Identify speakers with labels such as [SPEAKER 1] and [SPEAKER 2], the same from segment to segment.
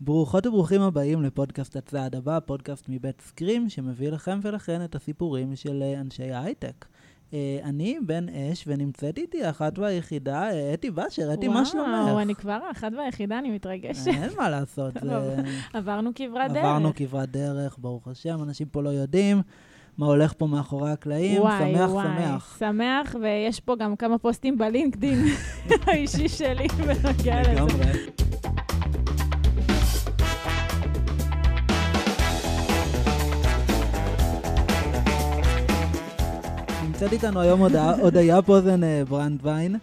[SPEAKER 1] ברוכות וברוכים הבאים לפודקאסט הצעד הבא, פודקאסט מבית סקרים, שמביא לכם ולכן את הסיפורים של אה, אנשי ההייטק. אה, אני בן אש, ונמצאת איתי האחת והיחידה, אה, אתי באשר, אתי, מה שלומך?
[SPEAKER 2] וואו, אני כבר האחת והיחידה, אני מתרגשת.
[SPEAKER 1] אין מה לעשות.
[SPEAKER 2] עברנו כברת דרך.
[SPEAKER 1] עברנו כברת דרך, ברוך השם, אנשים פה לא יודעים. מה הולך פה מאחורי הקלעים,
[SPEAKER 2] וואי,
[SPEAKER 1] שמח,
[SPEAKER 2] וואי,
[SPEAKER 1] שמח.
[SPEAKER 2] שמח, ויש פה גם כמה פוסטים בלינקדאין האישי שלי בנוגע לזה.
[SPEAKER 1] לגמרי. נמצאת איתנו היום הודיה פוזן אה, ברנדווין,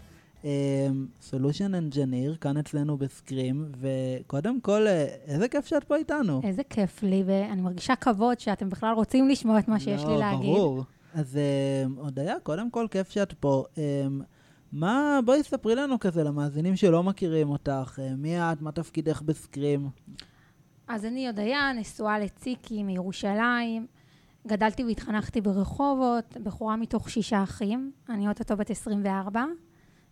[SPEAKER 1] solution engineer, כאן אצלנו ב SQream, וקודם כל, אה, איזה כיף שאת פה איתנו.
[SPEAKER 3] איזה כיף לי, ואני מרגישה כבוד שאתם בכלל רוצים לשמוע את מה שיש לי
[SPEAKER 1] לא,
[SPEAKER 3] להגיד.
[SPEAKER 1] ברור. אז אה, הודיה, קודם כל, כיף שאת פה. אה, מה, בואי ספרי לנו כזה למאזינים שלא מכירים אותך, אה, מי את, מה תפקידך בסקרים?
[SPEAKER 3] אז אני הודיה, נשואה לציקי מירושלים. גדלתי והתחנכתי ברחובות, בחורה מתוך שישה אחים. אני אוטוטו בת 24,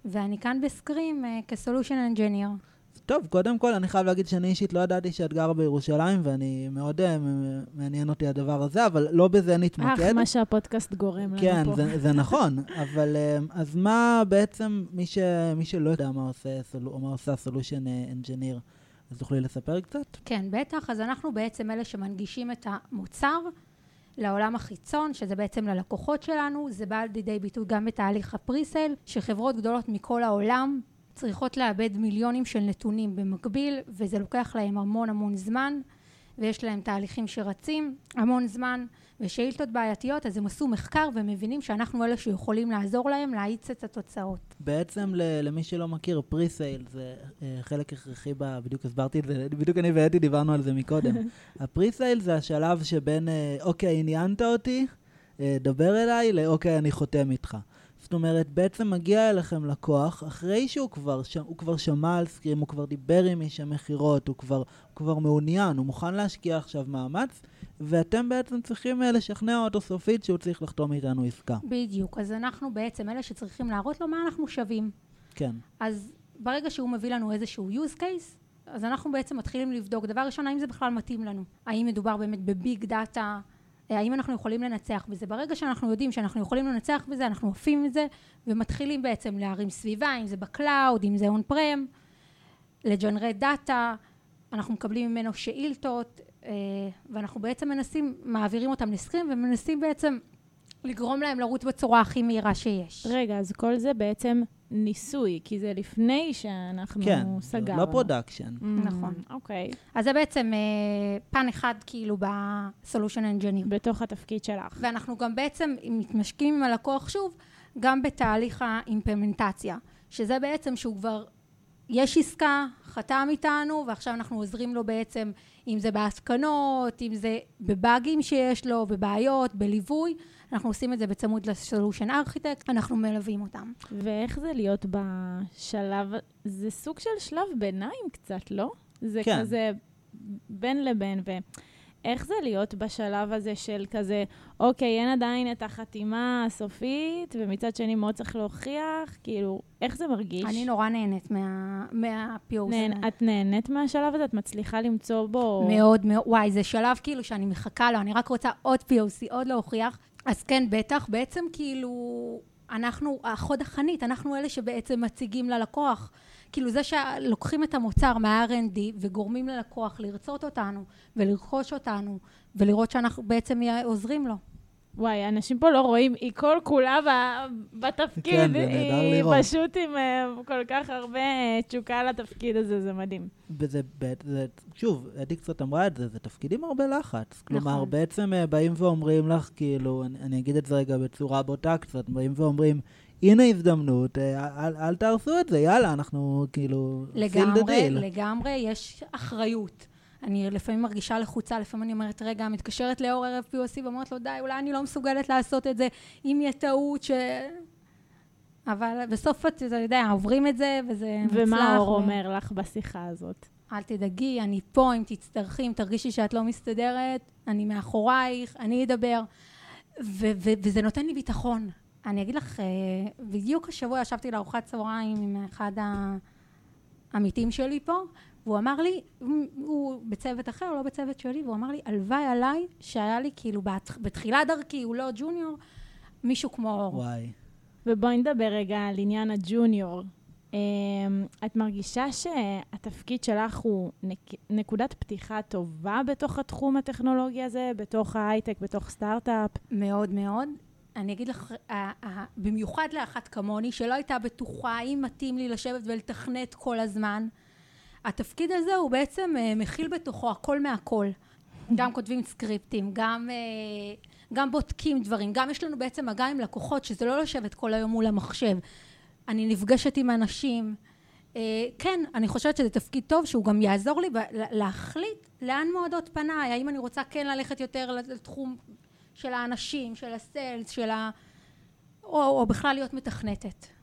[SPEAKER 3] ואני כאן בסקרים uh, כסולושן אנג'יניר.
[SPEAKER 1] טוב, קודם כל, אני חייב להגיד שאני אישית לא ידעתי שאת גרה בירושלים, ואני מאוד אה, מעניין אותי הדבר הזה, אבל לא בזה נתמקד.
[SPEAKER 2] אך, מה שהפודקאסט גורם לנו
[SPEAKER 1] כן,
[SPEAKER 2] פה.
[SPEAKER 1] זה, זה נכון, אבל אה, אז מה בעצם, מי, ש, מי שלא יודע מה עושה, מה עושה solution engineer, אז תוכלי לספר קצת?
[SPEAKER 3] כן, בטח. אז אנחנו בעצם אלה שמנגישים את המוצר לעולם החיצון, שזה בעצם ללקוחות שלנו. זה בא לידי ביטוי גם בתהליך ה presale, שחברות גדולות מכל העולם צריכות לאבד מיליונים של נתונים במקביל, וזה לוקח להם המון המון זמן, ויש להם תהליכים שרצים המון זמן, ושאילתות בעייתיות, אז הם עשו מחקר ומבינים שאנחנו אלה שיכולים לעזור להם להאיץ את התוצאות.
[SPEAKER 1] בעצם למי שלא מכיר, פריסייל זה אה, חלק הכרחי, ב, בדיוק הסברתי את זה, בדיוק אני ואתי דיברנו על זה מקודם. הפריסייל זה השלב שבין, אה, אוקיי, עניינת אותי, אה, דבר אליי, לאוקיי, אני חותם איתך. זאת אומרת, בעצם מגיע אליכם לקוח, אחרי שהוא כבר, ש... הוא כבר שמע על סקרים, הוא כבר דיבר עם איש המכירות, הוא כבר, הוא כבר מעוניין, הוא מוכן להשקיע עכשיו מאמץ, ואתם בעצם צריכים אה, לשכנע אותו סופית שהוא צריך לחתום איתנו עסקה.
[SPEAKER 3] בדיוק. אז אנחנו בעצם אלה שצריכים להראות לו מה אנחנו שווים.
[SPEAKER 1] כן.
[SPEAKER 3] אז ברגע שהוא מביא לנו איזשהו use case, אז אנחנו בעצם מתחילים לבדוק, דבר ראשון, האם זה בכלל מתאים לנו? האם מדובר באמת ב big data? האם אנחנו יכולים לנצח בזה? ברגע שאנחנו יודעים שאנחנו יכולים לנצח בזה, אנחנו עפים על זה, ומתחילים בעצם להרים סביבה, אם זה ב cloud, אם זה on-prem, ל generate data, אנחנו מקבלים ממנו שאילתות, אה, ואנחנו בעצם מנסים, מעבירים אותם לסקרים, ומנסים בעצם לגרום להם לרוץ בצורה הכי מהירה שיש.
[SPEAKER 2] רגע, אז כל זה בעצם ניסוי, כי זה לפני שאנחנו
[SPEAKER 1] כן, זה
[SPEAKER 2] סגרנו.
[SPEAKER 1] לא production.
[SPEAKER 2] Mm,
[SPEAKER 3] נכון.
[SPEAKER 2] אוקיי.
[SPEAKER 3] אז זה בעצם אה, פן אחד כאילו ב-solution engineer.
[SPEAKER 2] בתוך התפקיד שלך.
[SPEAKER 3] ואנחנו גם בעצם מתמשקים עם הלקוח שוב, גם בתהליך האימפלמנטציה, שזה בעצם שהוא כבר, יש עסקה, חתם איתנו, ועכשיו אנחנו עוזרים לו בעצם, אם זה בהתקנות, אם זה בבאגים שיש לו, בבעיות, בליווי, אנחנו עושים את זה בצמוד לסולושן ארכיטקט, אנחנו מלווים אותם.
[SPEAKER 2] ואיך זה להיות בשלב, זה סוג של שלב ביניים קצת, לא? זה
[SPEAKER 1] כן.
[SPEAKER 2] כזה בין לבין, ואיך זה להיות בשלב הזה של כזה, אוקיי, אין עדיין את החתימה הסופית, ומצד שני מאוד צריך להוכיח, כאילו, איך זה מרגיש?
[SPEAKER 3] אני נורא נהנית מה- מה-POC.
[SPEAKER 2] נהנ... את נהנית מהשלב הזה? את מצליחה למצוא בו...
[SPEAKER 3] מאוד מאוד, וואי, זה שלב כאילו שאני מחכה לו, אני רק רוצה עוד POC, עוד להוכיח. אז כן, בטח, בעצם כאילו, אנחנו, החוד החנית, אנחנו אלה שבעצם מציגים ללקוח. כאילו זה שלוקחים את המוצר מה-R&D וגורמים ללקוח לרצות אותנו ולרכוש אותנו ולראות שאנחנו בעצם עוזרים לו.
[SPEAKER 2] וואי, אנשים פה לא רואים, היא כל כולה ב- בתפקיד.
[SPEAKER 1] כן,
[SPEAKER 2] היא
[SPEAKER 1] לראות.
[SPEAKER 2] פשוט עם אה, כל כך הרבה אה, תשוקה לתפקיד הזה, זה מדהים.
[SPEAKER 1] וזה, זה, שוב, אדי קצת אמרה את זה, זה תפקידים הרבה לחץ. כלומר,
[SPEAKER 3] נכון.
[SPEAKER 1] בעצם אה, באים ואומרים לך, כאילו, אני, אני אגיד את זה רגע בצורה בוטה קצת, באים ואומרים, הנה הזדמנות, אל, אל תהרסו את זה, יאללה, אנחנו כאילו,
[SPEAKER 3] לגמרי. לגמרי יש אחריות. אני לפעמים מרגישה לחוצה, לפעמים אני אומרת, רגע, מתקשרת לאור ערב POC ואומרת לו, די, אולי אני לא מסוגלת לעשות את זה, אם יהיה טעות ש... אבל בסוף, אתה יודע, עוברים את זה, וזה מוצלח.
[SPEAKER 2] ומה אור
[SPEAKER 3] ו-
[SPEAKER 2] אומר לך בשיחה הזאת?
[SPEAKER 3] אל תדאגי, אני פה, אם תצטרכי, אם תרגישי שאת לא מסתדרת, אני מאחורייך, אני אדבר. ו- ו- וזה נותן לי ביטחון. אני אגיד לך, אה, בדיוק השבוע ישבתי לארוחת צהריים עם אחד העמיתים שלי פה, והוא אמר לי, הוא בצוות אחר, לא בצוות שלי, והוא אמר לי, הלוואי עליי שהיה לי כאילו בת, בתחילת דרכי, הוא לא ג'וניור, מישהו כמו אור.
[SPEAKER 1] וואי.
[SPEAKER 2] ובואי נדבר רגע על עניין הג'וניור. Um, את מרגישה שהתפקיד שלך הוא נק... נקודת פתיחה טובה בתוך התחום הטכנולוגי הזה, בתוך ההייטק, בתוך סטארט-אפ?
[SPEAKER 3] מאוד מאוד. אני אגיד לך, במיוחד לאחת כמוני, שלא הייתה בטוחה אם מתאים לי לשבת ולתכנת כל הזמן. התפקיד הזה הוא בעצם uh, מכיל בתוכו הכל מהכל. גם כותבים סקריפטים, גם, uh, גם בודקים דברים, גם יש לנו בעצם מגע עם לקוחות, שזה לא לשבת כל היום מול המחשב. אני נפגשת עם אנשים. Uh, כן, אני חושבת שזה תפקיד טוב שהוא גם יעזור לי להחליט לאן מועדות פניי, האם אני רוצה כן ללכת יותר לתחום של האנשים, של הסיילס, של ה... או, או בכלל להיות מתכנתת.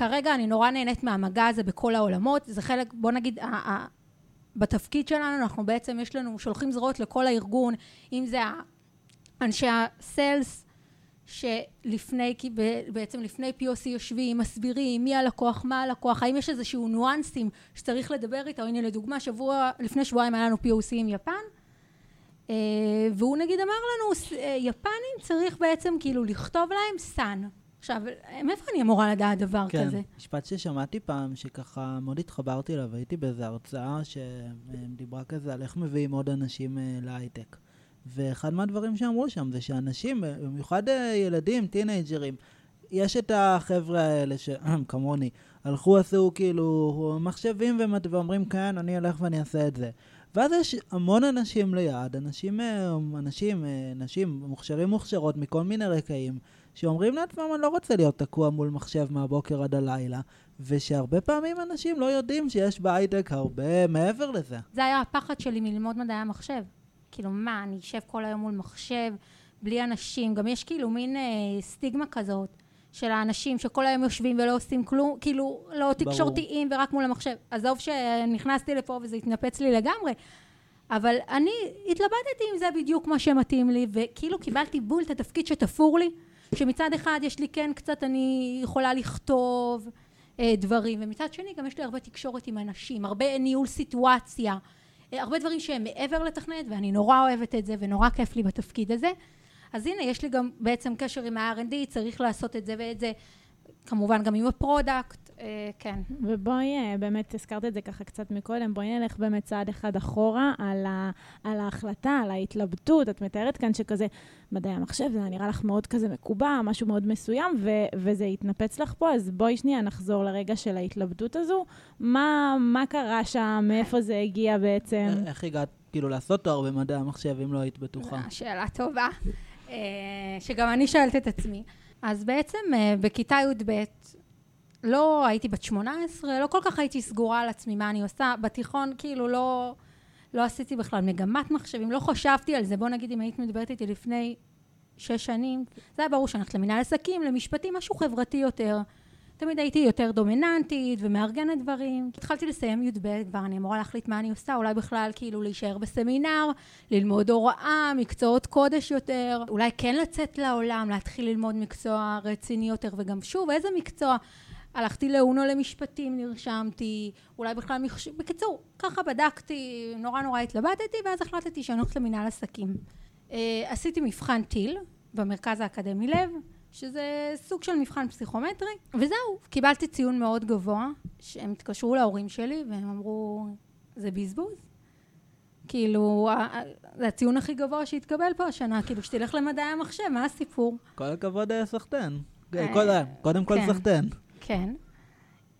[SPEAKER 3] כרגע אני נורא נהנית מהמגע הזה בכל העולמות, זה חלק, בוא נגיד, בתפקיד שלנו אנחנו בעצם, יש לנו, שולחים זרועות לכל הארגון, אם זה אנשי הסיילס, שלפני, בעצם לפני POC יושבים, מסבירים מי הלקוח, מה הלקוח, האם יש איזשהו ניואנסים שצריך לדבר איתו, הנה לדוגמה, שבוע, לפני שבועיים היה לנו POC עם יפן, אה, והוא נגיד אמר לנו, אה, יפנים צריך בעצם כאילו לכתוב להם סאן. עכשיו, מאיפה אני אמורה לדעת דבר
[SPEAKER 1] כן,
[SPEAKER 3] כזה?
[SPEAKER 1] כן, משפט ששמעתי פעם, שככה מאוד התחברתי אליו, הייתי באיזו הרצאה שדיברה כזה על איך מביאים עוד אנשים אה, להייטק. ואחד מהדברים שאמרו שם זה שאנשים, במיוחד ילדים, טינג'רים, יש את החבר'ה האלה שכמוני, הלכו, עשו כאילו מחשבים ואומרים, כן, אני אלך ואני אעשה את זה. ואז יש המון אנשים ליד, אנשים, אה, אנשים, אה, נשים מוכשרים מוכשרות מכל מיני רקעים, שאומרים לעצמם, אני לא רוצה להיות תקוע מול מחשב מהבוקר עד הלילה, ושהרבה פעמים אנשים לא יודעים שיש בהייטק הרבה מעבר לזה.
[SPEAKER 3] זה היה הפחד שלי מללמוד מדעי המחשב. כאילו, מה, אני אשב כל היום מול מחשב, בלי אנשים, גם יש כאילו מין אה, סטיגמה כזאת. של האנשים שכל היום יושבים ולא עושים כלום, כאילו לא תקשורתיים ורק מול המחשב. עזוב שנכנסתי לפה וזה התנפץ לי לגמרי, אבל אני התלבטתי אם זה בדיוק מה שמתאים לי, וכאילו קיבלתי בול את התפקיד שתפור לי, שמצד אחד יש לי כן קצת, אני יכולה לכתוב אה, דברים, ומצד שני גם יש לי הרבה תקשורת עם אנשים, הרבה ניהול סיטואציה, אה, הרבה דברים שהם מעבר לתכנת, ואני נורא אוהבת את זה ונורא כיף לי בתפקיד הזה. אז הנה, יש לי גם בעצם קשר עם ה-R&D, צריך לעשות את זה ואת זה, כמובן גם עם ה product, אה, כן.
[SPEAKER 2] ובואי, אה, באמת, הזכרת את זה ככה קצת מקודם, בואי נלך באמת צעד אחד אחורה על, ה, על ההחלטה, על ההתלבטות. את מתארת כאן שכזה, מדעי המחשב, זה נראה לך מאוד כזה מקובע, משהו מאוד מסוים, ו, וזה התנפץ לך פה, אז בואי שנייה נחזור לרגע של ההתלבטות הזו. מה, מה קרה שם, מאיפה זה הגיע בעצם?
[SPEAKER 1] איך הגעת כאילו לעשות תואר במדעי המחשב, אם לא היית בטוחה?
[SPEAKER 3] שאלה טובה. אה, שגם אני שואלת את עצמי. אז בעצם אה, בכיתה י"ב, לא הייתי בת 18, לא כל כך הייתי סגורה על עצמי מה אני עושה. בתיכון כאילו לא, לא עשיתי בכלל מגמת מחשבים, לא חשבתי על זה. בוא נגיד אם היית מדברת איתי לפני שש שנים, זה היה ברור שאני הולכת למנהל עסקים, למשפטים, משהו חברתי יותר. תמיד הייתי יותר דומיננטית ומארגנת דברים. התחלתי לסיים י"ב, כבר אני אמורה להחליט מה אני עושה, אולי בכלל כאילו להישאר בסמינר, ללמוד הוראה, מקצועות קודש יותר, אולי כן לצאת לעולם, להתחיל ללמוד מקצוע רציני יותר, וגם שוב, איזה מקצוע? הלכתי לאונו למשפטים, נרשמתי, אולי בכלל מחשב... בקיצור, ככה בדקתי, נורא נורא התלבטתי, ואז החלטתי שאני הולכת למנהל עסקים. Uh, עשיתי מבחן טיל במרכז האקדמי לב, שזה סוג של מבחן פסיכומטרי, וזהו, קיבלתי ציון מאוד גבוה, שהם התקשרו להורים שלי והם אמרו, זה בזבוז. כאילו, זה הציון הכי גבוה שהתקבל פה השנה, כאילו, שתלך למדעי המחשב, מה הסיפור?
[SPEAKER 1] כל הכבוד היה סחטיין. אה, קודם כל כן. סחטיין.
[SPEAKER 3] כן.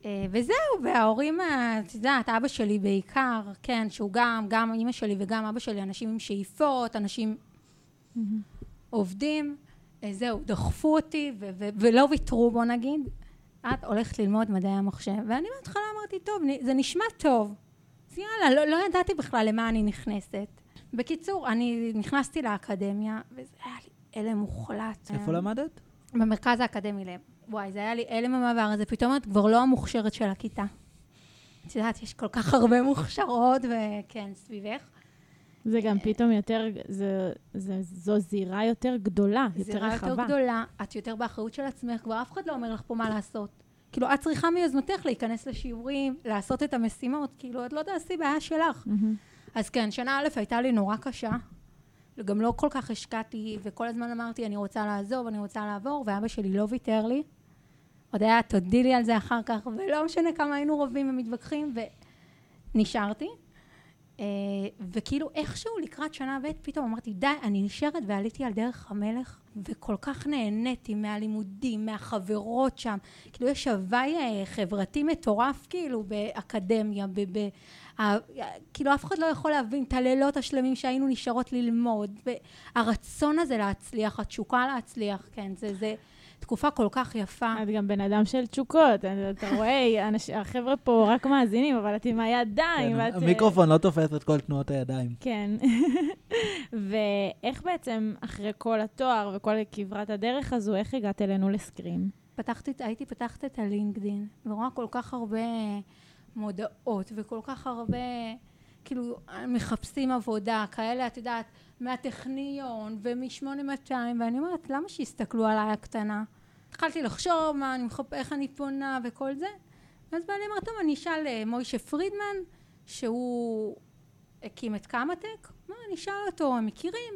[SPEAKER 3] אה, וזהו, וההורים, את יודעת, אבא שלי בעיקר, כן, שהוא גם, גם אימא שלי וגם אבא שלי, אנשים עם שאיפות, אנשים עובדים. אה, זהו, דחפו אותי ו- ו- ולא ויתרו, בוא נגיד. את הולכת ללמוד מדעי המחשב. ואני בהתחלה אמרתי, טוב, זה נשמע טוב. אז יאללה, לא, לא ידעתי בכלל למה אני נכנסת. בקיצור, אני נכנסתי לאקדמיה, וזה היה לי הלם מוחלט.
[SPEAKER 1] איפה למדת?
[SPEAKER 3] במרכז האקדמי לב. וואי, זה היה לי הלם המעבר הזה. פתאום את כבר לא המוכשרת של הכיתה. את יודעת, יש כל כך הרבה מוכשרות, וכן, סביבך.
[SPEAKER 2] זה גם פתאום יותר, זה, זה, זו זירה יותר גדולה, יותר רחבה.
[SPEAKER 3] זירה יותר גדולה, את יותר באחריות של עצמך, כבר אף אחד לא אומר לך פה מה לעשות. כאילו, את צריכה מיוזמתך להיכנס לשיעורים, לעשות את המשימות, כאילו, את לא תעשי בעיה שלך.
[SPEAKER 2] מהמם.
[SPEAKER 3] אז כן, שנה א' הייתה לי נורא קשה. וגם לא כל כך השקעתי, וכל הזמן אמרתי, אני רוצה לעזוב, אני רוצה לעבור, ואבא שלי לא ויתר לי. עוד היה, תודי לי על זה אחר כך, ולא משנה כמה היינו רבים ומתווכחים, ונשארתי. אה, וכאילו איכשהו לקראת שנה ב' פתאום אמרתי, די, אני נשארת, ועליתי על דרך המלך, וכל כך נהניתי מהלימודים, מהחברות שם. כאילו יש הוואי אה, חברתי מטורף, כאילו, באקדמיה, ב... ב ה- כאילו אף אחד לא יכול להבין את הלילות השלמים שהיינו נשארות ללמוד, והרצון הזה להצליח, התשוקה להצליח, כן, זה, זה תקופה כל כך יפה.
[SPEAKER 2] את גם בן אדם של תשוקות, אתה רואה, אנש- החבר'ה פה רק מאזינים, אבל את עם הידיים.
[SPEAKER 1] כן,
[SPEAKER 2] ואת, אה,
[SPEAKER 1] המיקרופון לא תופס את כל תנועות הידיים.
[SPEAKER 2] כן. ואיך בעצם, אחרי כל התואר וכל כברת הדרך הזו, איך הגעת אלינו לסקרים?
[SPEAKER 3] פתחתי, הייתי פתחת את הלינקדין, ורואה כל כך הרבה מודעות, וכל כך הרבה, כאילו, מחפשים עבודה, כאלה, את יודעת, מהטכניון, ומ-8200, ואני אומרת, למה שיסתכלו עליי הקטנה? התחלתי לחשוב מה אני מחפ... איך אני פונה וכל זה, ואז בעלי אמר, טוב, אני אשאל אה, מוישה פרידמן, שהוא הקים את קמא-טק, מה, אני אשאל אותו, הם מכירים?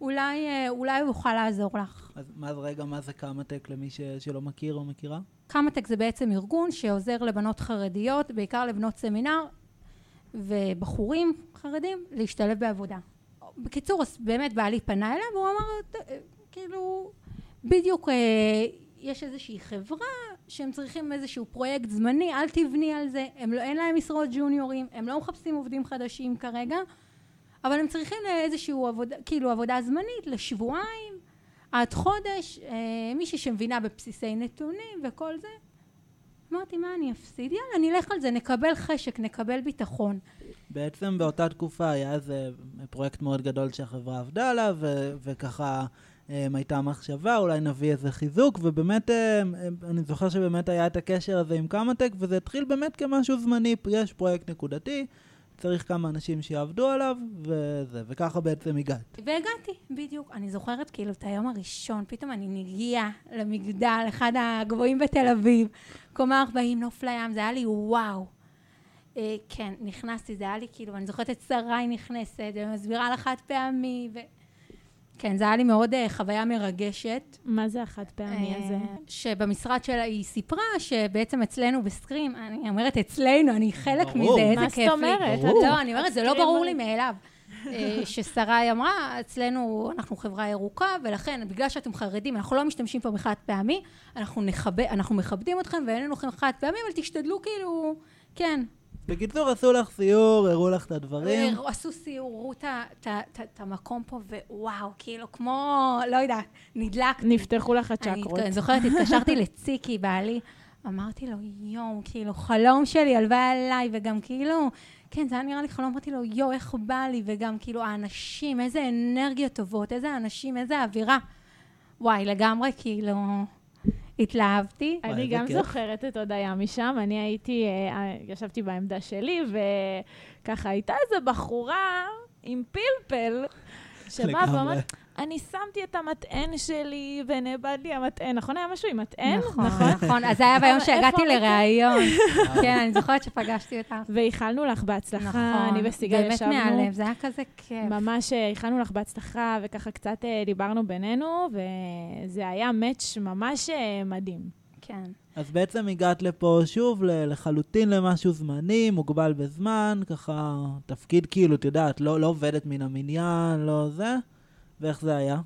[SPEAKER 3] אולי, אה, אולי הוא יוכל לעזור לך.
[SPEAKER 1] אז מה זה רגע, מה זה קמא-טק למי ש- שלא מכיר או מכירה?
[SPEAKER 3] קמא-טק זה בעצם ארגון שעוזר לבנות חרדיות, בעיקר לבנות סמינר ובחורים חרדים, להשתלב בעבודה. בקיצור, אז באמת בעלי פנה אליו, והוא אמר, "ת- כאילו, בדיוק אה, יש איזושהי חברה שהם צריכים איזשהו פרויקט זמני, אל תבני על זה, הם לא, אין להם משרות ג'וניורים, הם לא מחפשים עובדים חדשים כרגע, אבל הם צריכים איזשהו עבודה, כאילו עבודה זמנית לשבועיים, עד חודש, אה, מישהי שמבינה בבסיסי נתונים וכל זה. אמרתי, מה אני אפסיד? יאללה, נלך על זה, נקבל חשק, נקבל ביטחון.
[SPEAKER 1] בעצם באותה תקופה היה איזה פרויקט מאוד גדול שהחברה עבדה עליו, וככה um, הייתה מחשבה, אולי נביא איזה חיזוק, ובאמת, um, um, אני זוכר שבאמת היה את הקשר הזה עם קמא-טק, וזה התחיל באמת כמשהו זמני, יש פרויקט נקודתי, צריך כמה אנשים שיעבדו עליו, וזה, וככה בעצם הגעת.
[SPEAKER 3] והגעתי, בדיוק. אני זוכרת כאילו את היום הראשון, פתאום אני מגיעה למגדל, אחד הגבוהים בתל אביב, קומה 40, נוף לים, זה היה לי וואו. אה, כן, נכנסתי, זה היה לי כאילו, אני זוכרת את שריי נכנסת, ומסבירה לה חד פעמי, ו... כן, זה היה לי מאוד אה, חוויה מרגשת.
[SPEAKER 2] מה זה החד פעמי הזה?
[SPEAKER 3] אה, שבמשרד שלה היא סיפרה שבעצם אצלנו בסקרים, אני אומרת אצלנו, אני חלק
[SPEAKER 1] ברור.
[SPEAKER 3] מזה, איזה
[SPEAKER 2] מה
[SPEAKER 3] כיף
[SPEAKER 2] זאת
[SPEAKER 3] לי.
[SPEAKER 2] אומרת?
[SPEAKER 1] ברור.
[SPEAKER 3] לא, אני אומרת, זה לא
[SPEAKER 2] הסקרים
[SPEAKER 3] ברור לי. מאליו. אה, ששרי אמרה, אצלנו אנחנו חברה ירוקה, ולכן בגלל שאתם חרדים, אנחנו לא משתמשים פה בחד פעמי, אנחנו, נכבד, אנחנו מכבדים אתכם ואין לנו חד פעמי, אבל תשתדלו כאילו, כן.
[SPEAKER 1] בקיצור, עשו לך סיור, הראו לך את הדברים.
[SPEAKER 3] עשו סיור, ראו את המקום פה, ווואו, כאילו, כמו, לא יודעת, נדלקתי.
[SPEAKER 2] נפתחו לך הצ'קרות.
[SPEAKER 3] אני זוכרת, התקשרתי לציקי, בעלי, אמרתי לו, יואו, כאילו, חלום שלי, הלוואי עליי, וגם כאילו, כן, זה היה נראה לי חלום, אמרתי לו, יואו, איך בא לי, וגם כאילו, האנשים, איזה אנרגיות טובות, איזה אנשים, איזה אווירה. וואי, לגמרי, כאילו, התלהבתי.
[SPEAKER 2] אני גם. זוכרת את הודיה משם, אני הייתי, אה, ישבתי בעמדה שלי, וככה הייתה איזו בחורה עם פלפל, שבאה. ואומרת, אני שמתי את המטען שלי ונאבד לי המטען, נכון? היה משהו עם מטען?
[SPEAKER 3] נכון, נכון. אז זה היה ביום שהגעתי לראיון. כן, אני זוכרת שפגשתי אותך.
[SPEAKER 2] ואיחלנו לך בהצלחה,
[SPEAKER 3] נכון.
[SPEAKER 2] אני וסיגל
[SPEAKER 3] באמת
[SPEAKER 2] ישבנו.
[SPEAKER 3] מהלב, זה היה כזה כיף.
[SPEAKER 2] ממש אה, איחלנו לך בהצלחה, וככה קצת אה, דיברנו בינינו, וזה היה מאץ' ממש אה, מדהים.
[SPEAKER 3] כן.
[SPEAKER 1] אז בעצם הגעת לפה שוב לחלוטין למשהו זמני, מוגבל בזמן, ככה תפקיד כאילו, את יודעת, לא, לא עובדת מן המניין, לא זה, ואיך זה היה?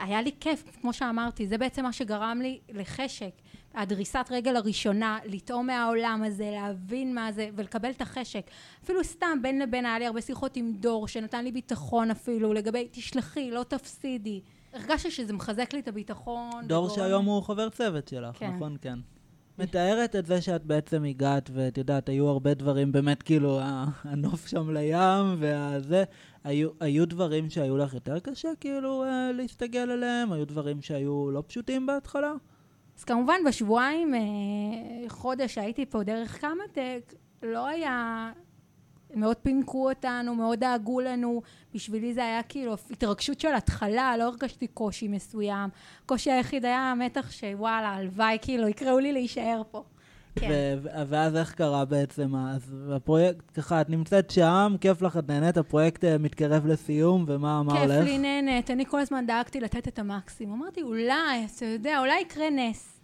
[SPEAKER 3] היה לי כיף, כמו שאמרתי, זה בעצם מה שגרם לי לחשק. הדריסת רגל הראשונה, לטעום מהעולם הזה, להבין מה זה, ולקבל את החשק. אפילו סתם, בין לבין היה לי הרבה שיחות עם דור, שנתן לי ביטחון אפילו, לגבי, תשלחי, לא תפסידי. הרגשתי שזה מחזק לי את הביטחון.
[SPEAKER 1] דור
[SPEAKER 3] וגורם-
[SPEAKER 1] שהיום הוא חבר צוות שלך,
[SPEAKER 3] כן.
[SPEAKER 1] נכון? כן. מתארת את זה שאת בעצם הגעת, ואת יודעת, היו הרבה דברים, באמת כאילו, הנוף שם לים, והזה, היו, היו דברים שהיו לך יותר קשה, כאילו, אה, להסתגל אליהם? היו דברים שהיו לא פשוטים בהתחלה?
[SPEAKER 3] אז כמובן, בשבועיים, אה, חודש שהייתי פה דרך קמא-טק, לא היה מאוד פינקו אותנו, מאוד דאגו לנו. בשבילי זה היה כאילו התרגשות של התחלה, לא הרגשתי קושי מסוים. הקושי היחיד היה המתח שוואלה, הלוואי כאילו יקראו לי להישאר פה. כן.
[SPEAKER 1] ואז איך קרה בעצם? אז הפרויקט, ככה, את נמצאת שם, כיף לך, את נהנית, הפרויקט אה, מתקרב לסיום, ומה מה
[SPEAKER 3] כיף
[SPEAKER 1] הולך?
[SPEAKER 3] לי, נהנית. אני כל הזמן דאגתי לתת את המקסימום. אמרתי, אולי, אתה יודע, אולי יקרה נס.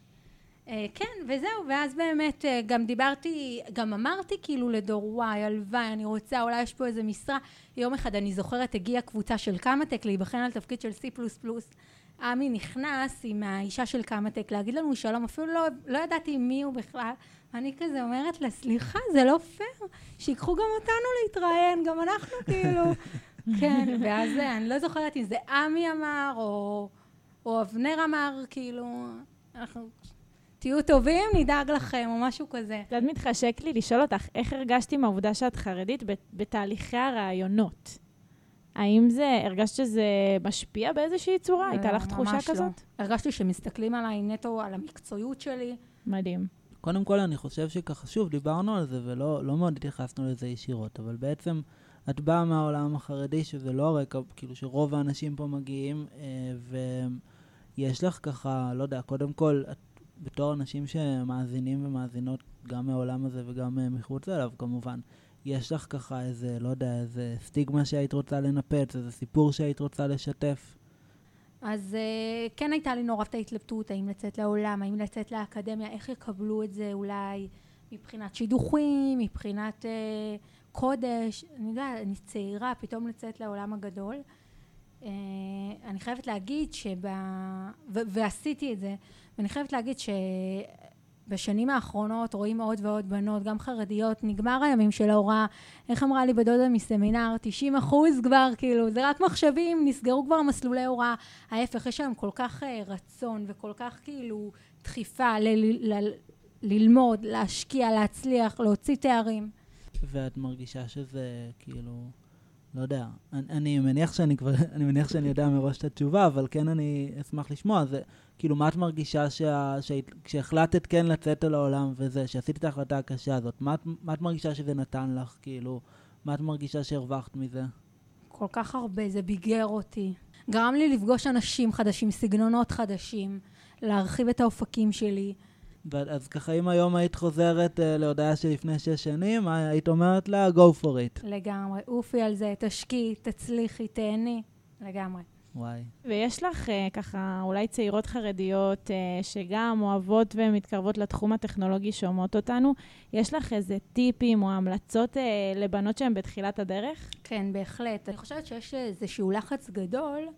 [SPEAKER 3] אה, כן, וזהו, ואז באמת אה, גם דיברתי, גם אמרתי כאילו לדור, וואי, הלוואי, אני רוצה, אולי יש פה איזה משרה. יום אחד, אני זוכרת, הגיעה קבוצה של קמא-טק להיבחן על תפקיד של C++. עמי נכנס עם האישה של קמא-טק להגיד לנו שלום, אפילו לא, לא ידעתי מי הוא בכלל. אני כזה אומרת לה, סליחה, זה לא פייר, שיקחו גם אותנו להתראיין, גם אנחנו כאילו. כן, ואז אני לא זוכרת אם זה עמי אמר, או, או אבנר אמר, כאילו, אנחנו, תהיו טובים, נדאג לכם, או משהו כזה.
[SPEAKER 2] קצת מתחשק לי לשאול אותך, איך הרגשת עם העובדה שאת חרדית בת- בתהליכי הראיונות? האם זה, הרגשת שזה משפיע באיזושהי צורה? הייתה לך
[SPEAKER 3] לא,
[SPEAKER 2] תחושה
[SPEAKER 3] ממש לא.
[SPEAKER 2] כזאת?
[SPEAKER 3] הרגשתי שמסתכלים עליי נטו, על המקצועיות שלי.
[SPEAKER 2] מדהים.
[SPEAKER 1] קודם כל, אני חושב שככה, שוב, דיברנו על זה ולא לא מאוד התייחסנו לזה ישירות, אבל בעצם את באה מהעולם החרדי, שזה לא הרקע, כאילו שרוב האנשים פה מגיעים, אה, ויש לך ככה, לא יודע, קודם כל, את בתור אנשים שמאזינים ומאזינות גם מהעולם הזה וגם אה, מחוץ אליו, כמובן, יש לך ככה איזה, לא יודע, איזה סטיגמה שהיית רוצה לנפץ, איזה סיפור שהיית רוצה לשתף.
[SPEAKER 3] אז uh, כן הייתה לי נורא את ההתלבטות, האם לצאת לעולם, האם לצאת לאקדמיה, איך יקבלו את זה אולי מבחינת שידוכים, מבחינת uh, קודש. אני יודעת, אני צעירה, פתאום לצאת לעולם הגדול. Uh, אני חייבת להגיד שב... ו- ועשיתי את זה, ואני חייבת להגיד שבשנים האחרונות רואים עוד ועוד בנות, גם חרדיות, נגמר הימים של ההוראה. איך אמרה לי בדודה מסמינר, 90 אחוז כבר, כאילו, זה רק מחשבים, נסגרו כבר מסלולי הוראה. ההפך, יש היום כל כך uh, רצון וכל כך כאילו דחיפה ל- ל- ל- ללמוד, להשקיע, להצליח, להוציא תארים.
[SPEAKER 1] ואת מרגישה שזה כאילו, לא יודע, אני, אני מניח שאני כבר, אני מניח שאני יודע מראש את התשובה, אבל כן אני אשמח לשמוע, זה כאילו, מה את מרגישה שה, שהת, כשהחלטת כן לצאת אל העולם וזה, שעשית את ההחלטה הקשה הזאת, מה, מה את מרגישה שזה נתן לך, כאילו, מה את מרגישה שהרווחת מזה?
[SPEAKER 3] כל כך הרבה, זה ביגר אותי. גרם לי לפגוש אנשים חדשים, סגנונות חדשים, להרחיב את האופקים שלי.
[SPEAKER 1] אז ככה, אם היום היית חוזרת uh, להודעה שלפני שש שנים, היית אומרת לה? go for it.
[SPEAKER 3] לגמרי. עופי על זה, תשקיעי, תצליחי, תהני. לגמרי.
[SPEAKER 1] וואי.
[SPEAKER 2] ויש לך uh, ככה אולי צעירות חרדיות uh, שגם אוהבות ומתקרבות לתחום הטכנולוגי שומעות אותנו, יש לך איזה טיפים או המלצות uh, לבנות שהן בתחילת הדרך?
[SPEAKER 3] כן, בהחלט. אני חושבת שיש איזשהו לחץ גדול,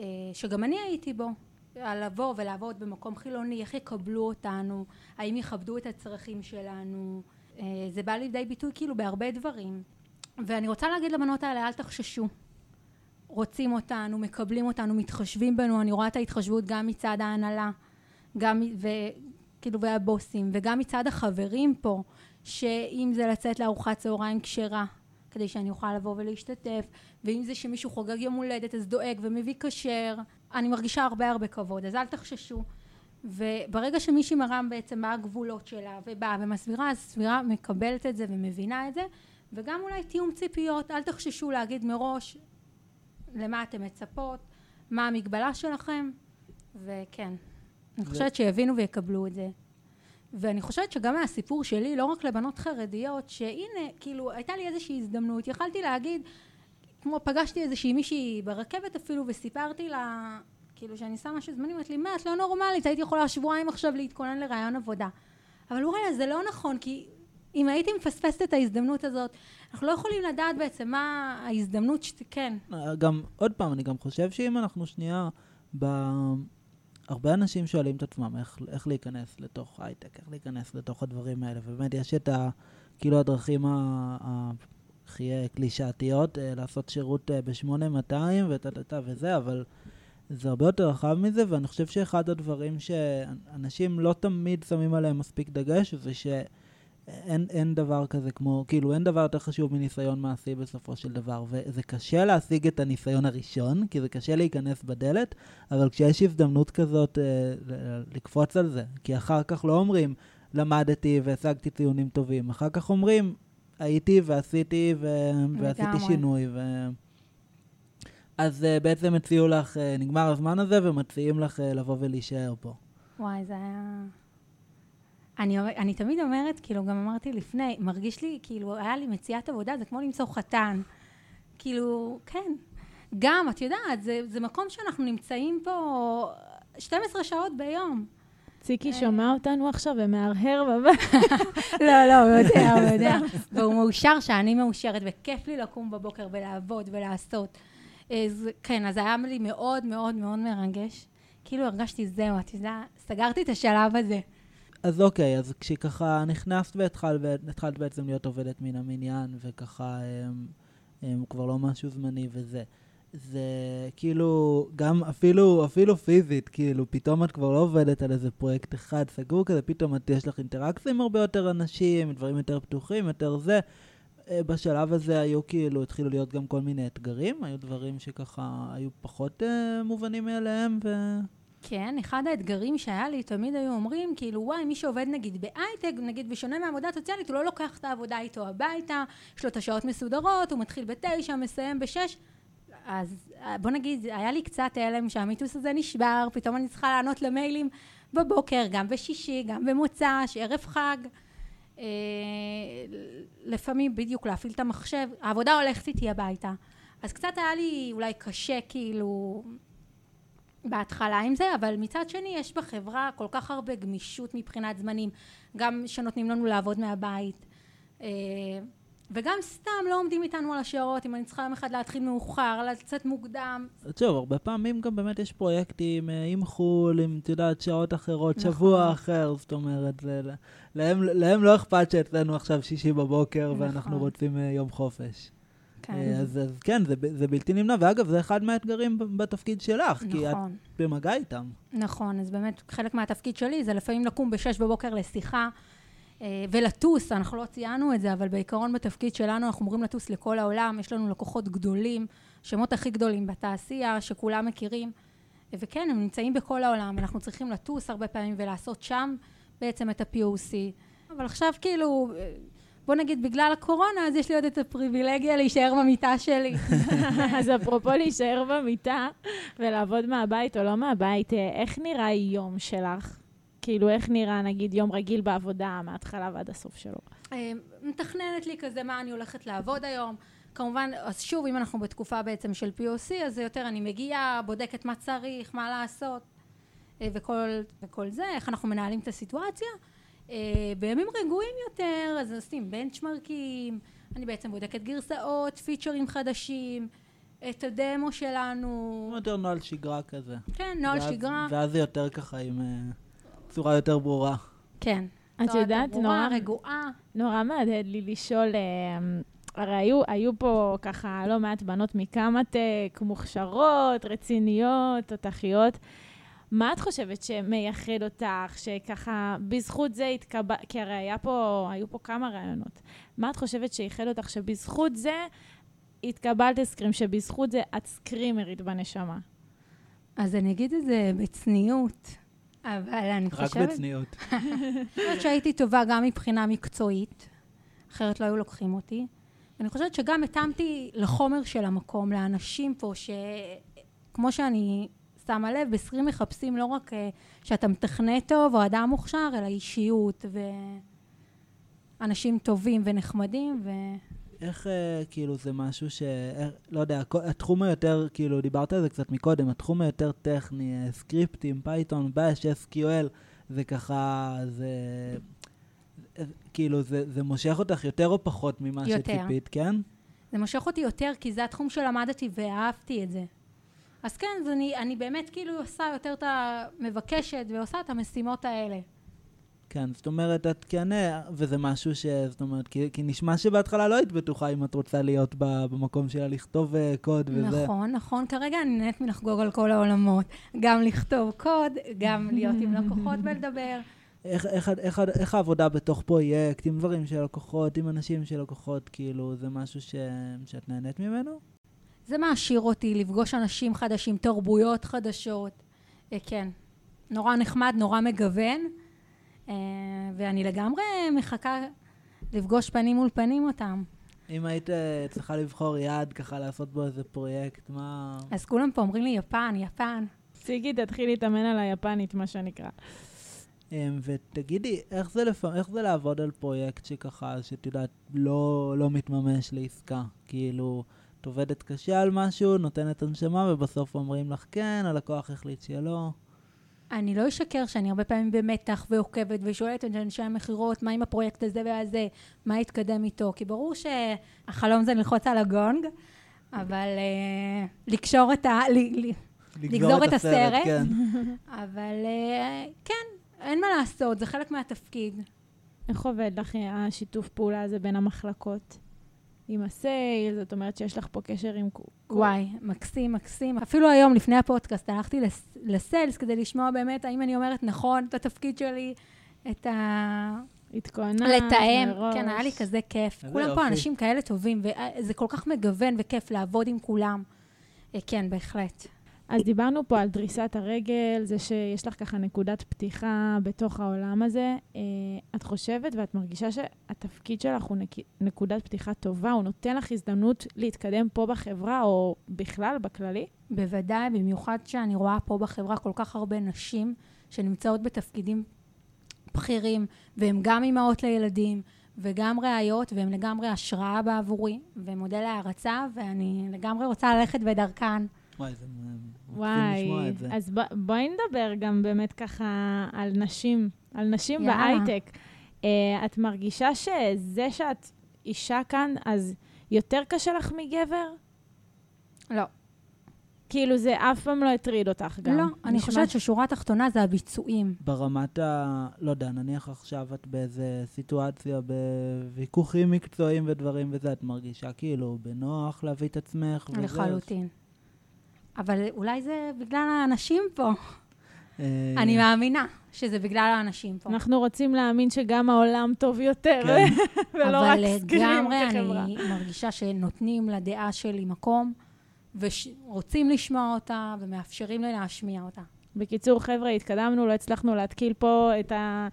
[SPEAKER 3] אה, שגם אני הייתי בו, לבוא ולעבוד במקום חילוני, איך יקבלו אותנו, האם יכבדו את הצרכים שלנו. אה, זה בא לידי ביטוי כאילו בהרבה דברים. ואני רוצה להגיד לבנות האלה, אל תחששו. רוצים אותנו, מקבלים אותנו, מתחשבים בנו, אני רואה את ההתחשבות גם מצד ההנהלה, גם, מ- וכאילו, והבוסים, וגם מצד החברים פה, שאם זה לצאת לארוחת צהריים כשרה, כדי שאני אוכל לבוא ולהשתתף, ואם זה שמישהו חוגג יום הולדת אז דואג ומביא כשר, אני מרגישה הרבה הרבה כבוד, אז אל תחששו. וברגע שמישהי מראה בעצם מה הגבולות שלה ובאה ומסבירה, אז סבירה מקבלת את זה ומבינה את זה, וגם אולי תיאום ציפיות, אל תחששו להגיד מראש למה אתן מצפות, מה המגבלה שלכם, וכן, אני חושבת שיבינו ויקבלו את זה. ואני חושבת שגם מהסיפור שלי, לא רק לבנות חרדיות, שהנה, כאילו, הייתה לי איזושהי הזדמנות, יכלתי להגיד, כמו פגשתי איזושהי מישהי ברכבת אפילו, וסיפרתי לה, כאילו, שאני שמה משהו זמני, אמרת לי, מה, את לא נורמלית, הייתי יכולה שבועיים עכשיו להתכונן לרעיון עבודה. אבל וואלה, זה לא נכון, כי אם הייתי מפספסת את ההזדמנות הזאת, אנחנו לא יכולים לדעת בעצם מה ההזדמנות שכן.
[SPEAKER 1] גם, עוד פעם, אני גם חושב שאם אנחנו שנייה, ב... הרבה אנשים שואלים את עצמם איך, איך להיכנס לתוך הייטק, איך להיכנס לתוך הדברים האלה, ובאמת יש את ה... כאילו הדרכים ה... ה... הכי קלישאתיות, אה, לעשות שירות אה, ב-8200 וטה-טה-טה וזה, אבל זה הרבה יותר רחב מזה, ואני חושב שאחד הדברים שאנשים לא תמיד שמים עליהם מספיק דגש, זה שאין אין דבר כזה כמו, כאילו אין דבר יותר חשוב מניסיון מעשי בסופו של דבר, וזה קשה להשיג את הניסיון הראשון, כי זה קשה להיכנס בדלת, אבל כשיש הזדמנות כזאת אה, לקפוץ על זה, כי אחר כך לא אומרים, למדתי והשגתי ציונים טובים, אחר כך אומרים, הייתי ועשיתי ו... ועשיתי. שינוי. ו... אז uh, בעצם הציעו לך, uh, נגמר הזמן הזה, ומציעים לך uh, לבוא ולהישאר פה.
[SPEAKER 3] וואי, זה היה... אני, אני תמיד אומרת, כאילו, גם אמרתי לפני, מרגיש לי, כאילו, היה לי מציאת עבודה, זה כמו למצוא חתן. כאילו, כן. גם, את יודעת, זה, זה מקום שאנחנו נמצאים פה 12 שעות ביום.
[SPEAKER 2] ציקי שומע אותנו עכשיו ומהרהר בבית.
[SPEAKER 3] לא, לא, הוא יודע, הוא יודע. והוא מאושר שאני מאושרת, וכיף לי לקום בבוקר ולעבוד ולעשות. אז כן, אז היה לי מאוד מאוד מאוד מרגש. כאילו הרגשתי, זהו, את יודעת, סגרתי את השלב הזה.
[SPEAKER 1] אז אוקיי, אז כשככה נכנסת והתחלת, והתחלת בעצם להיות עובדת מן המניין, וככה הם, הם כבר לא משהו זמני וזה, זה כאילו, גם אפילו, אפילו פיזית, כאילו, פתאום את כבר לא עובדת על איזה פרויקט אחד סגור כזה, פתאום את, יש לך אינטראקציה עם הרבה יותר אנשים, דברים יותר פתוחים, יותר זה. אה, בשלב הזה היו כאילו, התחילו להיות גם כל מיני אתגרים, היו דברים שככה היו פחות אה, מובנים מאליהם, ו...
[SPEAKER 3] כן, אחד האתגרים שהיה לי, תמיד היו אומרים, כאילו, וואי, מי שעובד נגיד בהייטק, נגיד בשונה מעבודה סוציאלית, הוא לא לוקח את העבודה איתו הביתה, יש לו את השעות מסודרות, הוא מתחיל בתשע, מסיים בשש. אז אה, בוא נגיד, היה לי קצת הלם שהמיתוס הזה נשבר, פתאום אני צריכה לענות למיילים בבוקר, גם בשישי, גם במוצ"ש, ערב חג. אה, לפעמים בדיוק להפעיל את המחשב, העבודה הולכת איתי הביתה. אז קצת היה לי אולי קשה, כאילו, בהתחלה עם זה, אבל מצד שני יש בחברה כל כך הרבה גמישות מבחינת זמנים, גם שנותנים לנו לעבוד מהבית, אה, וגם סתם לא עומדים איתנו על השערות, אם אני צריכה יום אחד להתחיל מאוחר, לצאת מוקדם,
[SPEAKER 1] טוב, הרבה פעמים גם באמת יש פרויקטים אה, עם חו"ל, עם, את יודעת, שעות אחרות,
[SPEAKER 3] נכון.
[SPEAKER 1] שבוע אחר, זאת אומרת, זה, להם, להם לא אכפת שאצלנו עכשיו שישי בבוקר ואנחנו
[SPEAKER 3] נכון.
[SPEAKER 1] רוצים אה, יום חופש.
[SPEAKER 3] כן,
[SPEAKER 1] אה, אז, אז כן, זה, זה בלתי נמנע, ואגב, זה אחד מהאתגרים בתפקיד שלך, כי את
[SPEAKER 3] נכון,
[SPEAKER 1] במגע איתם.
[SPEAKER 3] נכון, אז באמת חלק מהתפקיד שלי זה לפעמים לקום בשש בבוקר לשיחה ולטוס, אנחנו לא ציינו את זה, אבל בעיקרון בתפקיד שלנו אנחנו אמורים לטוס לכל העולם, יש לנו לקוחות גדולים, שמות הכי גדולים בתעשייה, שכולם מכירים, אה, וכן, הם נמצאים בכל העולם, אנחנו צריכים לטוס הרבה פעמים ולעשות שם בעצם את ה-POC, אבל עכשיו כאילו, אה, בוא נגיד בגלל הקורונה, אז יש לי עוד את הפריבילגיה להישאר במיטה שלי.
[SPEAKER 2] אז אפרופו להישאר במיטה ולעבוד מהבית או לא מהבית, אה, איך נראה יום שלך? כאילו, איך נראה, נגיד, יום רגיל בעבודה, מההתחלה ועד הסוף שלו?
[SPEAKER 3] אה, מתכננת לי כזה מה אני הולכת לעבוד היום. כמובן, אז שוב, אם אנחנו בתקופה בעצם של POC, אז זה יותר אני מגיעה, בודקת מה צריך, מה לעשות, אה, וכל, וכל זה, איך אנחנו מנהלים את הסיטואציה. אה, בימים רגועים יותר, אז עושים בנצ'מרקים, אני בעצם בודקת גרסאות, פיצ'רים חדשים, את הדמו שלנו,
[SPEAKER 1] יותר נוהל שגרה כזה.
[SPEAKER 3] כן, נוהל
[SPEAKER 1] ואז-
[SPEAKER 3] שגרה,
[SPEAKER 1] ואז זה יותר ככה עם אה, צורה יותר ברורה.
[SPEAKER 3] כן.
[SPEAKER 2] את
[SPEAKER 3] צורה
[SPEAKER 2] יודעת, נורא,
[SPEAKER 3] רגועה.
[SPEAKER 2] נורא מהדהד לי לשאול, אה, הרי היו, היו פה ככה לא מעט בנות מקמא-טק, מוכשרות, רציניות, תותחיות. מה את חושבת שמייחד אותך, שככה בזכות זה התקבל, כי הרי היה פה, היו פה כמה רעיונות. מה את חושבת שייחד אותך שבזכות זה התקבלת לסקרים, שבזכות זה את סקרימרית בנשמה?
[SPEAKER 3] אז אני אגיד את זה בצניעות, אבל אני
[SPEAKER 1] רק
[SPEAKER 3] חושבת...
[SPEAKER 1] בצניעות.
[SPEAKER 3] אני חושבת שהייתי טובה גם מבחינה מקצועית, אחרת לא היו לוקחים אותי. אני חושבת שגם התאמתי לחומר של המקום, לאנשים פה, שכמו שאני שמה לב, בסקרים מחפשים לא רק אה, שאתה מתכנת טוב או אדם מוכשר, אלא אישיות ואנשים טובים ונחמדים, ו...
[SPEAKER 1] איך אה, כאילו זה משהו ש... איך, לא יודע, התחום היותר, כאילו דיברת על זה קצת מקודם, התחום היותר טכני, אה, סקריפטים, Python, Bash, SQL, זה ככה, זה... אה, כאילו, זה, זה מושך אותך יותר או פחות ממה
[SPEAKER 3] יותר.
[SPEAKER 1] שציפית, כן?
[SPEAKER 3] זה מושך אותי יותר, כי זה התחום שלמדתי ואהבתי את זה. אז כן, אז אני, אני באמת כאילו עושה יותר את המבקשת ועושה את המשימות האלה.
[SPEAKER 1] כן, זאת אומרת, את כן, וזה משהו ש... זאת אומרת, כי, כי נשמע שבהתחלה לא היית בטוחה אם את רוצה להיות ב, במקום שלה לכתוב אה, קוד וזה.
[SPEAKER 3] נכון, נכון. כרגע אני נהנית מלחגוג על כל העולמות. גם לכתוב קוד, גם להיות עם לקוחות ולדבר.
[SPEAKER 1] איך, איך, איך, איך העבודה בתוך פרויקט, עם דברים של לקוחות, עם אנשים של לקוחות, כאילו, זה משהו ש, שאת נהנית ממנו?
[SPEAKER 3] זה מעשיר אותי, לפגוש אנשים חדשים, תרבויות חדשות. אה, כן. נורא נחמד, נורא מגוון. אה, ואני לגמרי מחכה לפגוש פנים מול פנים אותם.
[SPEAKER 1] אם היית אה, צריכה לבחור יעד ככה לעשות בו איזה פרויקט, מה...
[SPEAKER 3] אז כולם פה אומרים לי, יפן, יפן.
[SPEAKER 2] סיגי, תתחיל להתאמן על היפנית, מה שנקרא.
[SPEAKER 1] אמ, ותגידי, איך זה, לפ... איך זה לעבוד על פרויקט שככה, שאת יודעת, לא, לא מתממש לעסקה? כאילו, את עובדת קשה על משהו, נותנת הנשמה, ובסוף אומרים לך כן, הלקוח החליט שלא.
[SPEAKER 3] אני לא אשקר שאני הרבה פעמים במתח ועוקבת ושואלת את אנשי המכירות, מה עם הפרויקט הזה והזה, מה יתקדם איתו, כי ברור שהחלום זה ללחוץ על הגונג, אבל uh, לקשור את ה... לגזור את הסרט,
[SPEAKER 1] כן.
[SPEAKER 3] אבל uh, כן, אין מה לעשות, זה חלק מהתפקיד.
[SPEAKER 2] איך עובד לך השיתוף פעולה הזה בין המחלקות? עם הסייל, זאת אומרת שיש לך פה קשר עם...
[SPEAKER 3] וואי, מקסים, מקסים. אפילו היום, לפני הפודקאסט, הלכתי לס, לסיילס כדי לשמוע באמת האם אני אומרת נכון את התפקיד שלי, את ה...
[SPEAKER 2] התכוננת
[SPEAKER 3] לתאם.
[SPEAKER 2] מראש.
[SPEAKER 3] כן, היה לי כזה כיף. כולם
[SPEAKER 1] יופי.
[SPEAKER 3] פה אנשים כאלה טובים, וזה כל כך מגוון וכיף לעבוד עם כולם. אה, כן, בהחלט.
[SPEAKER 2] אז דיברנו פה על דריסת הרגל, זה שיש לך ככה נקודת פתיחה בתוך העולם הזה. אה, את חושבת ואת מרגישה שהתפקיד שלך הוא נק... נקודת פתיחה טובה, הוא נותן לך הזדמנות להתקדם פה בחברה, או בכלל, בכללי?
[SPEAKER 3] בוודאי, במיוחד שאני רואה פה בחברה כל כך הרבה נשים שנמצאות בתפקידים בכירים, והן גם אימהות לילדים, וגם ראיות, והן לגמרי השראה בעבורי, ומודל הערצה, ואני לגמרי רוצה ללכת בדרכן.
[SPEAKER 1] וואי, זה
[SPEAKER 2] וואי,
[SPEAKER 1] לשמוע את זה.
[SPEAKER 2] אז ב- בואי נדבר גם באמת ככה על נשים, על נשים
[SPEAKER 3] יאללה.
[SPEAKER 2] בהייטק. Uh, את מרגישה שזה שאת אישה כאן, אז יותר קשה לך מגבר?
[SPEAKER 3] לא.
[SPEAKER 2] כאילו זה אף פעם לא הטריד אותך גם.
[SPEAKER 3] לא, אני
[SPEAKER 2] נשמע
[SPEAKER 3] חושבת ששורה התחתונה זה הביצועים.
[SPEAKER 1] ברמת ה... לא יודע, נניח עכשיו את באיזה סיטואציה בוויכוחים מקצועיים ודברים וזה, את מרגישה כאילו בנוח להביא את עצמך וזה?
[SPEAKER 3] לחלוטין. אבל אולי זה בגלל האנשים פה.
[SPEAKER 1] אה,
[SPEAKER 3] אני מאמינה שזה בגלל האנשים פה.
[SPEAKER 2] אנחנו רוצים להאמין שגם העולם טוב יותר,
[SPEAKER 1] כן.
[SPEAKER 2] ולא רק
[SPEAKER 3] אבל
[SPEAKER 2] סקרים
[SPEAKER 3] לגמרי
[SPEAKER 2] כחברה.
[SPEAKER 3] אני מרגישה שנותנים לדעה שלי מקום, ורוצים לשמוע אותה, ומאפשרים לי להשמיע אותה.
[SPEAKER 2] בקיצור, חבר'ה, התקדמנו, לא הצלחנו להתקיל פה את, ה,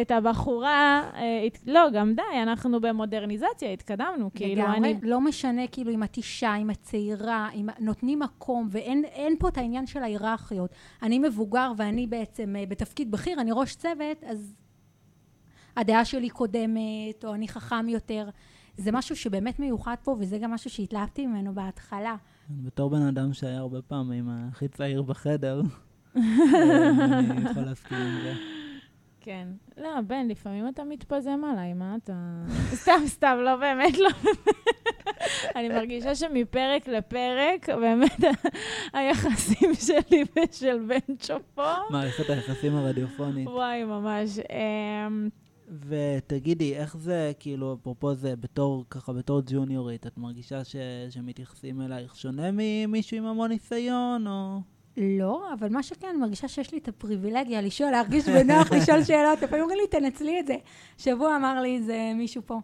[SPEAKER 2] את הבחורה. אה, הת, לא, גם די, אנחנו במודרניזציה, התקדמנו. כאילו,
[SPEAKER 3] לגמרי,
[SPEAKER 2] אני...
[SPEAKER 3] לא משנה כאילו אם את אישה, אם את צעירה, אם נותנים מקום, ואין אין פה את העניין של ההיררכיות. אני מבוגר ואני בעצם אה, בתפקיד בכיר, אני ראש צוות, אז הדעה שלי קודמת, או אני חכם יותר. זה משהו שבאמת מיוחד פה, וזה גם משהו שהתלהבתי ממנו בהתחלה.
[SPEAKER 1] בתור בן אדם שהיה הרבה פעמים הכי צעיר בחדר, אה, אני יכול להסכים עם זה.
[SPEAKER 2] כן. לא, בן, לפעמים אתה מתפזם עליי, מה אתה... סתם, סתם, לא באמת, לא אני מרגישה שמפרק לפרק, באמת, היחסים שלי ושל בנצ'ו פה,
[SPEAKER 1] מערכת היחסים הרדיופונית.
[SPEAKER 2] וואי, ממש. אמ,
[SPEAKER 1] ותגידי, איך זה, כאילו, אפרופו זה, בתור, ככה, בתור ג'וניורית, את מרגישה ש, שמתייחסים אלייך שונה ממישהו עם המון ניסיון, או...
[SPEAKER 3] לא, אבל מה שכן, אני מרגישה שיש לי את הפריבילגיה לשאול, להרגיש בנוח לשאול שאלות. לפעמים אומרים לי, תנצלי את זה. שבוע אמר לי איזה מישהו פה,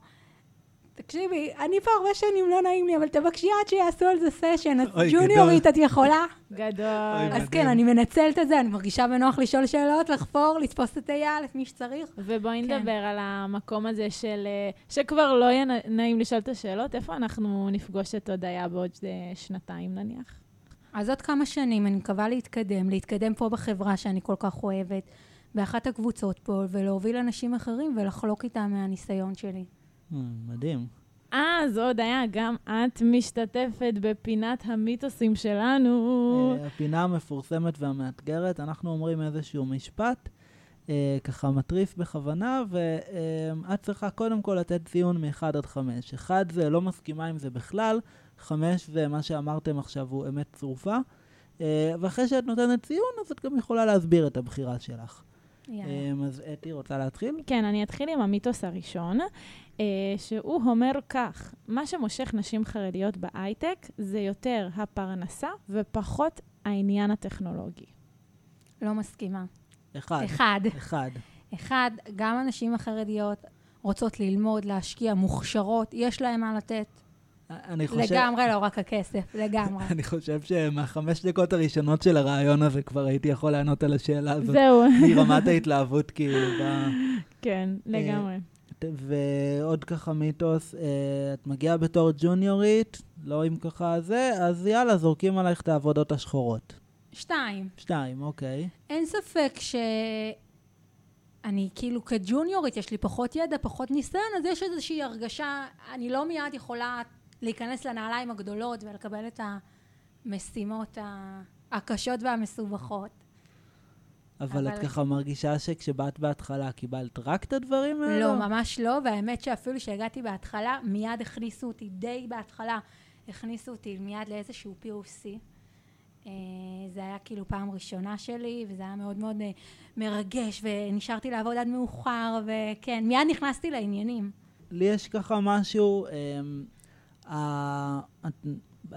[SPEAKER 3] תקשיבי, אני פה הרבה שנים, לא נעים לי, אבל תבקשי עד שיעשו על זה סשן, את
[SPEAKER 1] אוי,
[SPEAKER 3] ג'וניורית, את יכולה?
[SPEAKER 2] גדול.
[SPEAKER 3] אז. כן, אני מנצלת את זה, אני מרגישה בנוח לשאול שאלות, לחפור, לתפוס את אייל, את מי שצריך.
[SPEAKER 2] ובואי
[SPEAKER 3] כן.
[SPEAKER 2] נדבר על המקום הזה של... אה, שכבר לא יהיה נעים לשאול את השאלות. איפה אנחנו נפגוש את הודיה בעוד אה, שנתיים נניח?
[SPEAKER 3] אז עוד כמה שנים אני מקווה להתקדם, להתקדם פה בחברה שאני כל כך אוהבת, באחת הקבוצות פה, ולהוביל אנשים אחרים ולחלוק איתם מהניסיון שלי.
[SPEAKER 1] אה, מדהים.
[SPEAKER 2] אז עוד היה, גם את משתתפת בפינת המיתוסים שלנו.
[SPEAKER 1] אה, הפינה המפורסמת והמאתגרת, אנחנו אומרים איזשהו משפט, אה, ככה מטריף בכוונה, ואת צריכה קודם כל לתת ציון מ-1 עד 5. 1 זה לא מסכימה עם זה בכלל, 5 זה מה שאמרתם עכשיו הוא אמת צרופה, אה, ואחרי שאת נותנת ציון, אז את גם יכולה להסביר את הבחירה שלך.
[SPEAKER 3] יאללה.
[SPEAKER 1] אה, אז אתי רוצה להתחיל?
[SPEAKER 2] כן, אני אתחיל עם המיתוס הראשון, אה, שהוא אומר כך, מה שמושך נשים חרדיות בהייטק זה יותר הפרנסה ופחות העניין הטכנולוגי.
[SPEAKER 3] לא מסכימה.
[SPEAKER 1] אחד.
[SPEAKER 3] אחד.
[SPEAKER 1] אחד.
[SPEAKER 3] אחד, גם הנשים החרדיות רוצות ללמוד, להשקיע, מוכשרות, יש להן מה לתת.
[SPEAKER 1] אני חושב...
[SPEAKER 3] לגמרי לא רק הכסף, לגמרי.
[SPEAKER 1] אני חושב שמהחמש דקות הראשונות של הרעיון הזה כבר הייתי יכול לענות על השאלה הזאת.
[SPEAKER 2] זהו,
[SPEAKER 1] מרמת ההתלהבות, כאילו, ב...
[SPEAKER 2] כן, לגמרי.
[SPEAKER 1] ת- ועוד ככה מיתוס, אה, את מגיעה בתור ג'וניורית, לא עם ככה זה, אז יאללה, זורקים עלייך את העבודות השחורות.
[SPEAKER 3] שתיים,
[SPEAKER 1] שתיים, אוקיי.
[SPEAKER 3] אין ספק ש... אני כאילו כג'וניורית, יש לי פחות ידע, פחות ניסיון, אז יש איזושהי הרגשה, אני לא מיד יכולה להיכנס לנעליים הגדולות ולקבל את המשימות הקשות והמסובכות.
[SPEAKER 1] אבל את
[SPEAKER 3] אבל-
[SPEAKER 1] ככה מרגישה שכשבאת בהתחלה קיבלת רק את הדברים האלו?
[SPEAKER 3] לא, ממש לא, והאמת שאפילו שהגעתי בהתחלה, מיד הכניסו אותי, די בהתחלה, הכניסו אותי מיד לאיזשהו POC. אה, זה היה כאילו פעם ראשונה שלי, וזה היה מאוד מאוד אה, מרגש, ונשארתי לעבוד עד מאוחר, וכן, מיד נכנסתי לעניינים.
[SPEAKER 1] לי יש ככה משהו, אמ, את,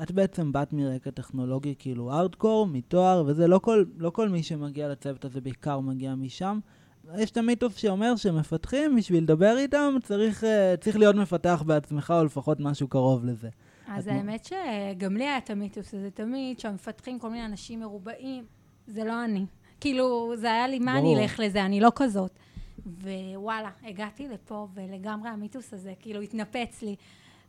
[SPEAKER 1] את בעצם באת מרקע טכנולוגי, כאילו ארדקור, מתואר, וזה לא כל, לא כל מי שמגיע לצוות הזה בעיקר מגיע משם. יש את המיתוס שאומר שמפתחים, בשביל לדבר איתם, צריך, אה, צריך להיות מפתח בעצמך, או לפחות משהו קרוב לזה.
[SPEAKER 3] אז
[SPEAKER 1] את מ-
[SPEAKER 3] האמת שגם לי היה את המיתוס הזה תמיד, שהמפתחים כל מיני אנשים מרובעים, זה לא אני. כאילו, זה היה לי, מה
[SPEAKER 1] ברור.
[SPEAKER 3] אני אלך לזה, אני לא כזאת. ווואלה, הגעתי לפה, ולגמרי המיתוס הזה, כאילו, התנפץ לי.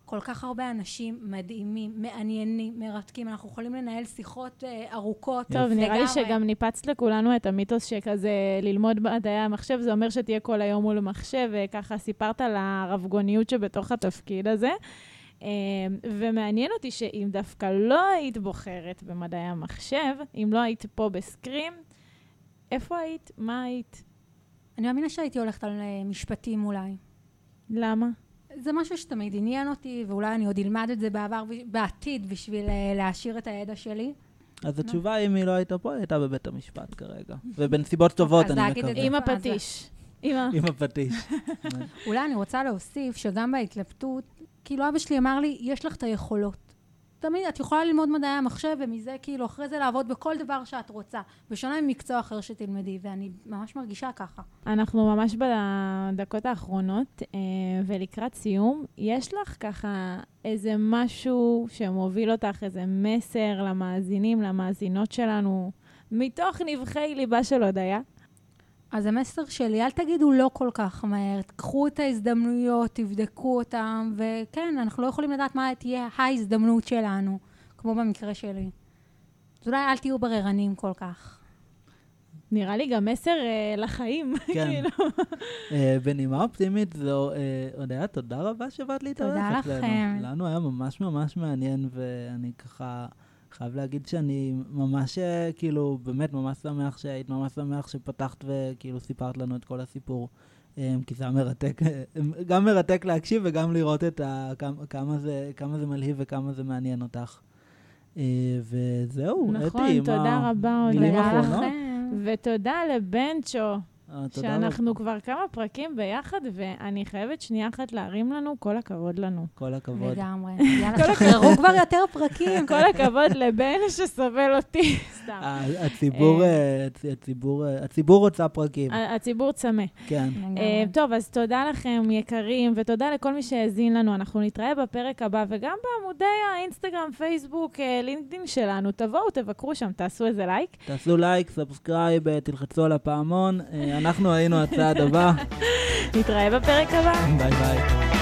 [SPEAKER 3] כל כך הרבה אנשים מדהימים, מעניינים, מרתקים, אנחנו יכולים לנהל שיחות אה, ארוכות.
[SPEAKER 2] טוב, נראה לי
[SPEAKER 3] לגמרי.
[SPEAKER 2] שגם ניפצת לכולנו את המיתוס שכזה ללמוד מדעי המחשב, זה אומר שתהיה כל היום מול מחשב, וככה סיפרת על הרבגוניות שבתוך התפקיד הזה. אה, ומעניין אותי שאם דווקא לא היית בוחרת במדעי המחשב, אם לא היית פה בסקרים, איפה היית? מה היית?
[SPEAKER 3] אני מאמינה שהייתי הולכת על אה, משפטים אולי.
[SPEAKER 2] למה?
[SPEAKER 3] זה משהו שתמיד עניין אותי, ואולי אני עוד אלמד את זה בעבר, בעתיד, בשביל אה, להעשיר את הידע שלי.
[SPEAKER 1] אז התשובה, אם היא לא הייתה פה, היא הייתה בבית המשפט כרגע. ובנסיבות טובות, אני מקווה.
[SPEAKER 2] עם הפטיש. עם
[SPEAKER 1] הפטיש.
[SPEAKER 3] אולי אני רוצה להוסיף שגם בהתלבטות, כאילו אבא שלי אמר לי, יש לך את היכולות. תמיד את יכולה ללמוד מדעי המחשב, ומזה כאילו אחרי זה לעבוד בכל דבר שאת רוצה, בשונה ממקצוע אחר שתלמדי, ואני ממש מרגישה ככה.
[SPEAKER 2] אנחנו ממש בדקות האחרונות, אה, ולקראת סיום, יש לך ככה איזה משהו שמוביל אותך, איזה מסר למאזינים, למאזינות שלנו, מתוך נבחי ליבה של הודיה?
[SPEAKER 3] אז המסר שלי, אל תגידו לא כל כך מהר, קחו את ההזדמנויות, תבדקו אותן, וכן, אנחנו לא יכולים לדעת מה תהיה ההזדמנות שלנו, כמו במקרה שלי. אז אולי אל תהיו בררנים כל כך.
[SPEAKER 2] נראה לי גם מסר אה, לחיים.
[SPEAKER 1] כן.
[SPEAKER 2] כאילו.
[SPEAKER 1] אה, בנימה אופטימית זו, אה, הודיה, תודה רבה שבאת להתארח
[SPEAKER 3] תודה
[SPEAKER 1] אצלנו.
[SPEAKER 3] לכם.
[SPEAKER 1] לנו היה ממש ממש מעניין, ואני ככה חייב להגיד שאני ממש, אה, כאילו, באמת ממש שמח שהיית, ממש שמח שפתחת וכאילו סיפרת לנו את כל הסיפור. אה, כי זה היה מרתק, אה, גם מרתק להקשיב וגם לראות את ה, כמה, כמה, זה, כמה זה מלהיב וכמה זה מעניין אותך. אה, וזהו,
[SPEAKER 2] נכון,
[SPEAKER 1] אתי,
[SPEAKER 2] תודה
[SPEAKER 1] מה-
[SPEAKER 2] רבה.
[SPEAKER 3] תודה
[SPEAKER 1] אחרונות?
[SPEAKER 3] לכם.
[SPEAKER 2] ותודה לבנצ'ו. שאנחנו כבר כמה פרקים ביחד, ואני חייבת שנייה אחת להרים לנו, כל הכבוד לנו.
[SPEAKER 1] כל הכבוד.
[SPEAKER 3] לגמרי. יאללה, שחררו כבר יותר פרקים.
[SPEAKER 2] כל הכבוד לבן שסובל אותי. סתם.
[SPEAKER 1] הציבור, אה, הצ- הציבור, אה, הציבור רוצה פרקים,
[SPEAKER 2] הציבור צמא.
[SPEAKER 1] כן.
[SPEAKER 2] אה, טוב, אז תודה לכם, יקרים, ותודה לכל מי שהאזין לנו. אנחנו נתראה בפרק הבא, וגם בעמודי האינסטגרם, פייסבוק, אה, לינקדאין שלנו. תבואו, תבקרו שם, תעשו איזה לייק.
[SPEAKER 1] תעשו לייק, subscribe, תלחצו על הפעמון. אנחנו היינו הצעד הבא.
[SPEAKER 2] נתראה בפרק הבא.
[SPEAKER 1] ביי ביי.